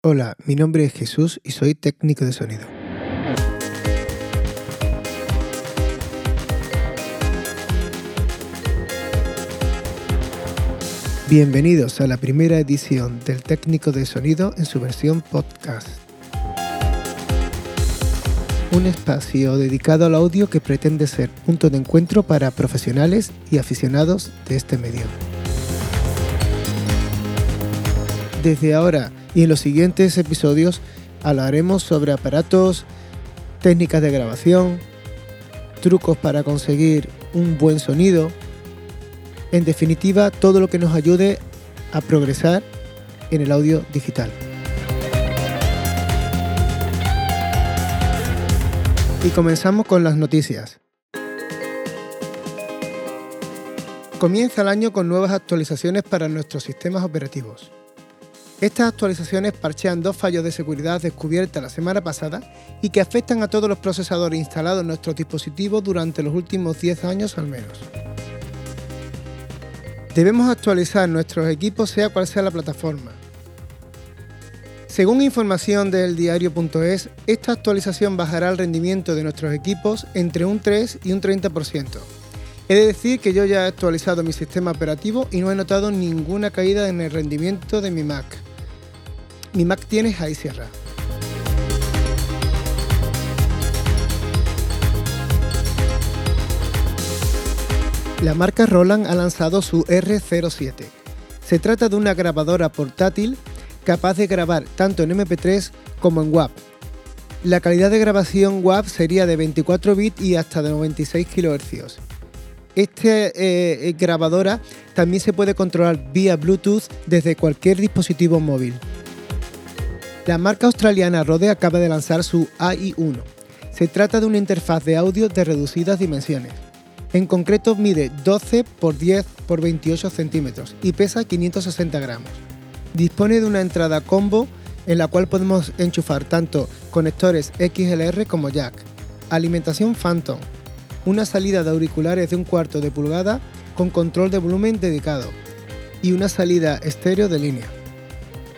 Hola, mi nombre es Jesús y soy técnico de sonido. Bienvenidos a la primera edición del técnico de sonido en su versión podcast. Un espacio dedicado al audio que pretende ser punto de encuentro para profesionales y aficionados de este medio. Desde ahora y en los siguientes episodios hablaremos sobre aparatos, técnicas de grabación, trucos para conseguir un buen sonido, en definitiva todo lo que nos ayude a progresar en el audio digital. Y comenzamos con las noticias. Comienza el año con nuevas actualizaciones para nuestros sistemas operativos. Estas actualizaciones parchean dos fallos de seguridad descubiertas la semana pasada y que afectan a todos los procesadores instalados en nuestros dispositivos durante los últimos 10 años al menos. Debemos actualizar nuestros equipos sea cual sea la plataforma. Según información del diario.es, esta actualización bajará el rendimiento de nuestros equipos entre un 3 y un 30%. He de decir que yo ya he actualizado mi sistema operativo y no he notado ninguna caída en el rendimiento de mi Mac. Mi Mac tiene High Sierra. La marca Roland ha lanzado su R07. Se trata de una grabadora portátil capaz de grabar tanto en MP3 como en WAV. La calidad de grabación WAV sería de 24 bits y hasta de 96 kHz. Esta grabadora también se puede controlar vía Bluetooth desde cualquier dispositivo móvil. La marca australiana Rode acaba de lanzar su AI1. Se trata de una interfaz de audio de reducidas dimensiones. En concreto mide 12 x 10 x 28 centímetros y pesa 560 gramos. Dispone de una entrada combo en la cual podemos enchufar tanto conectores XLR como jack, alimentación Phantom, una salida de auriculares de un cuarto de pulgada con control de volumen dedicado y una salida estéreo de línea.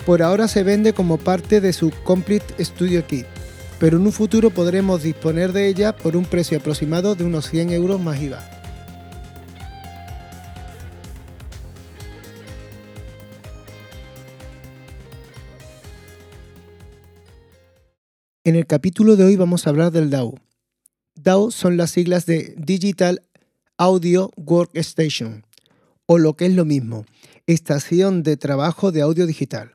Por ahora se vende como parte de su Complete Studio Kit, pero en un futuro podremos disponer de ella por un precio aproximado de unos 100 euros más IVA. En el capítulo de hoy vamos a hablar del DAW. DAW son las siglas de Digital Audio Workstation, o lo que es lo mismo, estación de trabajo de audio digital.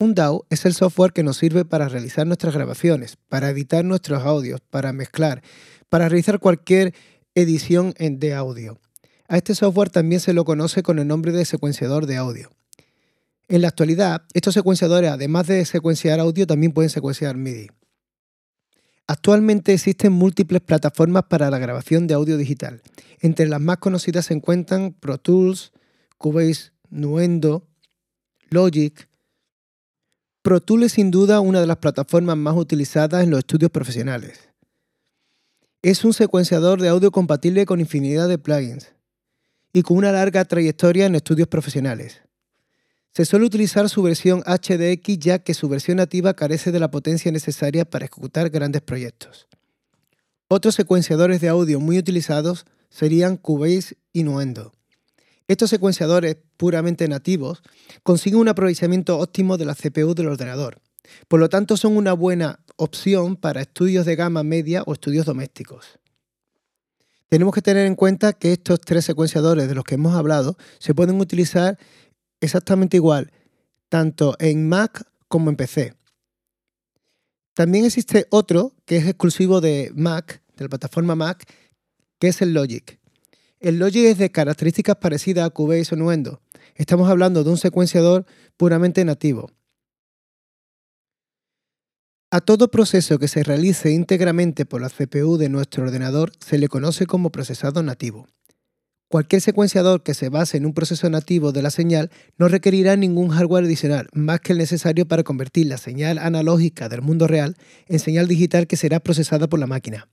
Un DAW es el software que nos sirve para realizar nuestras grabaciones, para editar nuestros audios, para mezclar, para realizar cualquier edición de audio. A este software también se lo conoce con el nombre de secuenciador de audio. En la actualidad, estos secuenciadores, además de secuenciar audio, también pueden secuenciar MIDI. Actualmente existen múltiples plataformas para la grabación de audio digital. Entre las más conocidas se encuentran Pro Tools, Cubase, Nuendo, Logic, Pro Tools es sin duda una de las plataformas más utilizadas en los estudios profesionales. Es un secuenciador de audio compatible con infinidad de plugins y con una larga trayectoria en estudios profesionales. Se suele utilizar su versión HDX ya que su versión nativa carece de la potencia necesaria para ejecutar grandes proyectos. Otros secuenciadores de audio muy utilizados serían Cubase y Nuendo. Estos secuenciadores puramente nativos consiguen un aprovechamiento óptimo de la CPU del ordenador. Por lo tanto, son una buena opción para estudios de gama media o estudios domésticos. Tenemos que tener en cuenta que estos tres secuenciadores de los que hemos hablado se pueden utilizar exactamente igual, tanto en Mac como en PC. También existe otro que es exclusivo de Mac, de la plataforma Mac, que es el Logic. El Logic es de características parecidas a Cubase o Nuendo. Estamos hablando de un secuenciador puramente nativo. A todo proceso que se realice íntegramente por la CPU de nuestro ordenador se le conoce como procesado nativo. Cualquier secuenciador que se base en un proceso nativo de la señal no requerirá ningún hardware adicional más que el necesario para convertir la señal analógica del mundo real en señal digital que será procesada por la máquina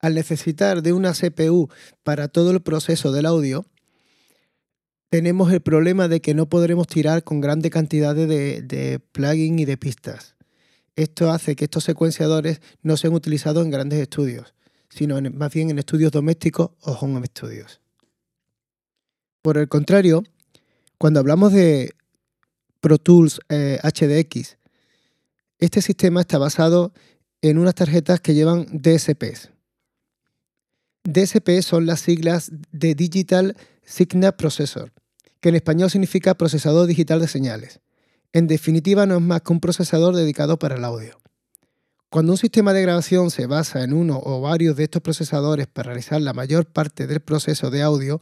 al necesitar de una CPU para todo el proceso del audio, tenemos el problema de que no podremos tirar con grandes cantidades de, de plugins y de pistas. Esto hace que estos secuenciadores no sean utilizados en grandes estudios, sino más bien en estudios domésticos o home studios. Por el contrario, cuando hablamos de Pro Tools HDX, eh, este sistema está basado en unas tarjetas que llevan DSPs. DSP son las siglas de Digital Signal Processor, que en español significa procesador digital de señales. En definitiva, no es más que un procesador dedicado para el audio. Cuando un sistema de grabación se basa en uno o varios de estos procesadores para realizar la mayor parte del proceso de audio,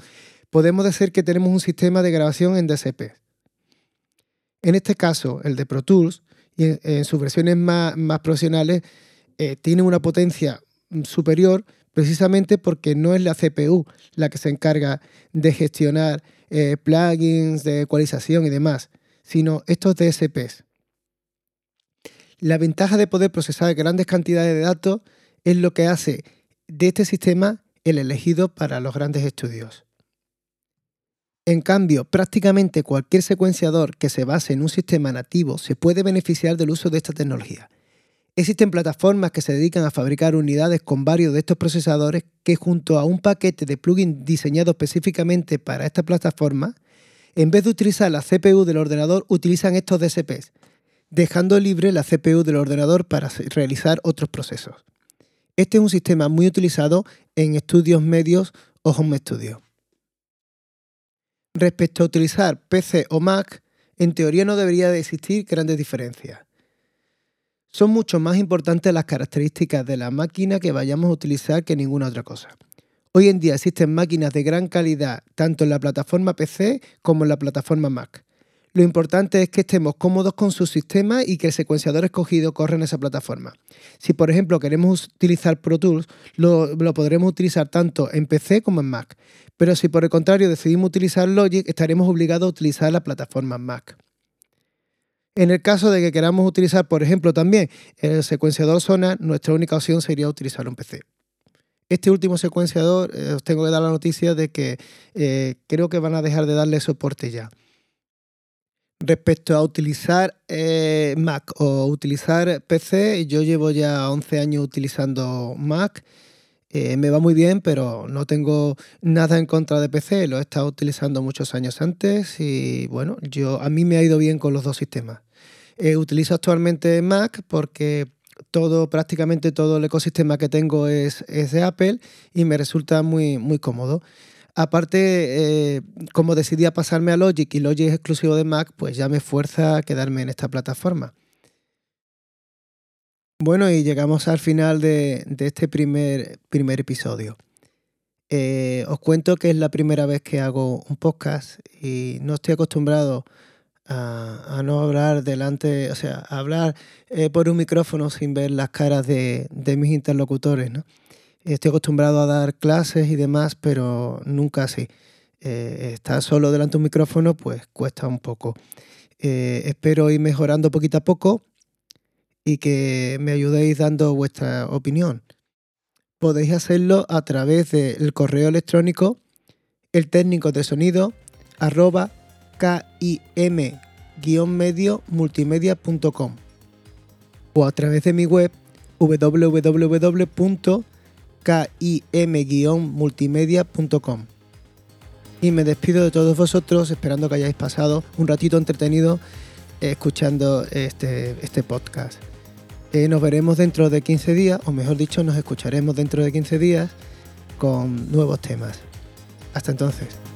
podemos decir que tenemos un sistema de grabación en DSP. En este caso, el de Pro Tools, y en, sus versiones más, profesionales, eh, tiene una potencia superior precisamente porque no es la CPU la que se encarga de gestionar eh, plugins de ecualización y demás, sino estos DSPs. La ventaja de poder procesar grandes cantidades de datos es lo que hace de este sistema el elegido para los grandes estudios. En cambio, prácticamente cualquier secuenciador que se base en un sistema nativo se puede beneficiar del uso de esta tecnología. Existen plataformas que se dedican a fabricar unidades con varios de estos procesadores que junto a un paquete de plugins diseñado específicamente para esta plataforma en vez de utilizar la CPU del ordenador, utilizan estos DSPs, dejando libre la CPU del ordenador para realizar otros procesos. Este es un sistema muy utilizado en estudios medios o home studio. Respecto a utilizar PC o Mac, en teoría no debería de existir grandes diferencias. Son mucho más importantes las características de la máquina que vayamos a utilizar que ninguna otra cosa. Hoy en día existen máquinas de gran calidad tanto en la plataforma PC como en la plataforma Mac. Lo importante es que estemos cómodos con su sistema y que el secuenciador escogido corra en esa plataforma. Si por ejemplo queremos utilizar Pro Tools, lo, lo, podremos utilizar tanto en PC como en Mac. Pero si por el contrario decidimos utilizar Logic, estaremos obligados a utilizar la plataforma Mac. En el caso de que queramos utilizar, por ejemplo, también el secuenciador Sonar, nuestra única opción sería utilizar un PC. Este último secuenciador, eh, os tengo que dar la noticia de que eh, creo que van a dejar de darle soporte ya. Respecto a utilizar eh, Mac o utilizar PC, yo llevo ya 11 años utilizando Mac. me va muy bien, pero no tengo nada en contra de PC. Lo he estado utilizando muchos años antes y bueno, yo a mí me ha ido bien con los dos sistemas. Utilizo actualmente Mac porque todo, prácticamente todo el ecosistema que tengo es, de Apple y me resulta muy, muy cómodo. Aparte, eh, como decidí pasarme a Logic y Logic es exclusivo de Mac, pues ya me fuerza a quedarme en esta plataforma. Bueno, y llegamos al final de, este primer, primer episodio. Eh, os cuento que es la primera vez que hago un podcast y no estoy acostumbrado no hablar delante, o sea, a hablar eh, por un micrófono sin ver las caras de, mis interlocutores. ¿no? Estoy acostumbrado a dar clases y demás, pero nunca así. Eh, estar solo delante de un micrófono, pues cuesta un poco. Eh, espero ir mejorando poquito a poco y que me ayudéis dando vuestra opinión. Podéis hacerlo a través del correo electrónico el técnico de sonido arroba kim-medio-multimedia.com o a través de mi web www.kim-multimedia.com. Y me despido de todos vosotros esperando que hayáis pasado un ratito entretenido escuchando este, este podcast. Eh, nos veremos dentro de 15 días, o mejor dicho, nos escucharemos dentro de 15 días con nuevos temas. Hasta entonces.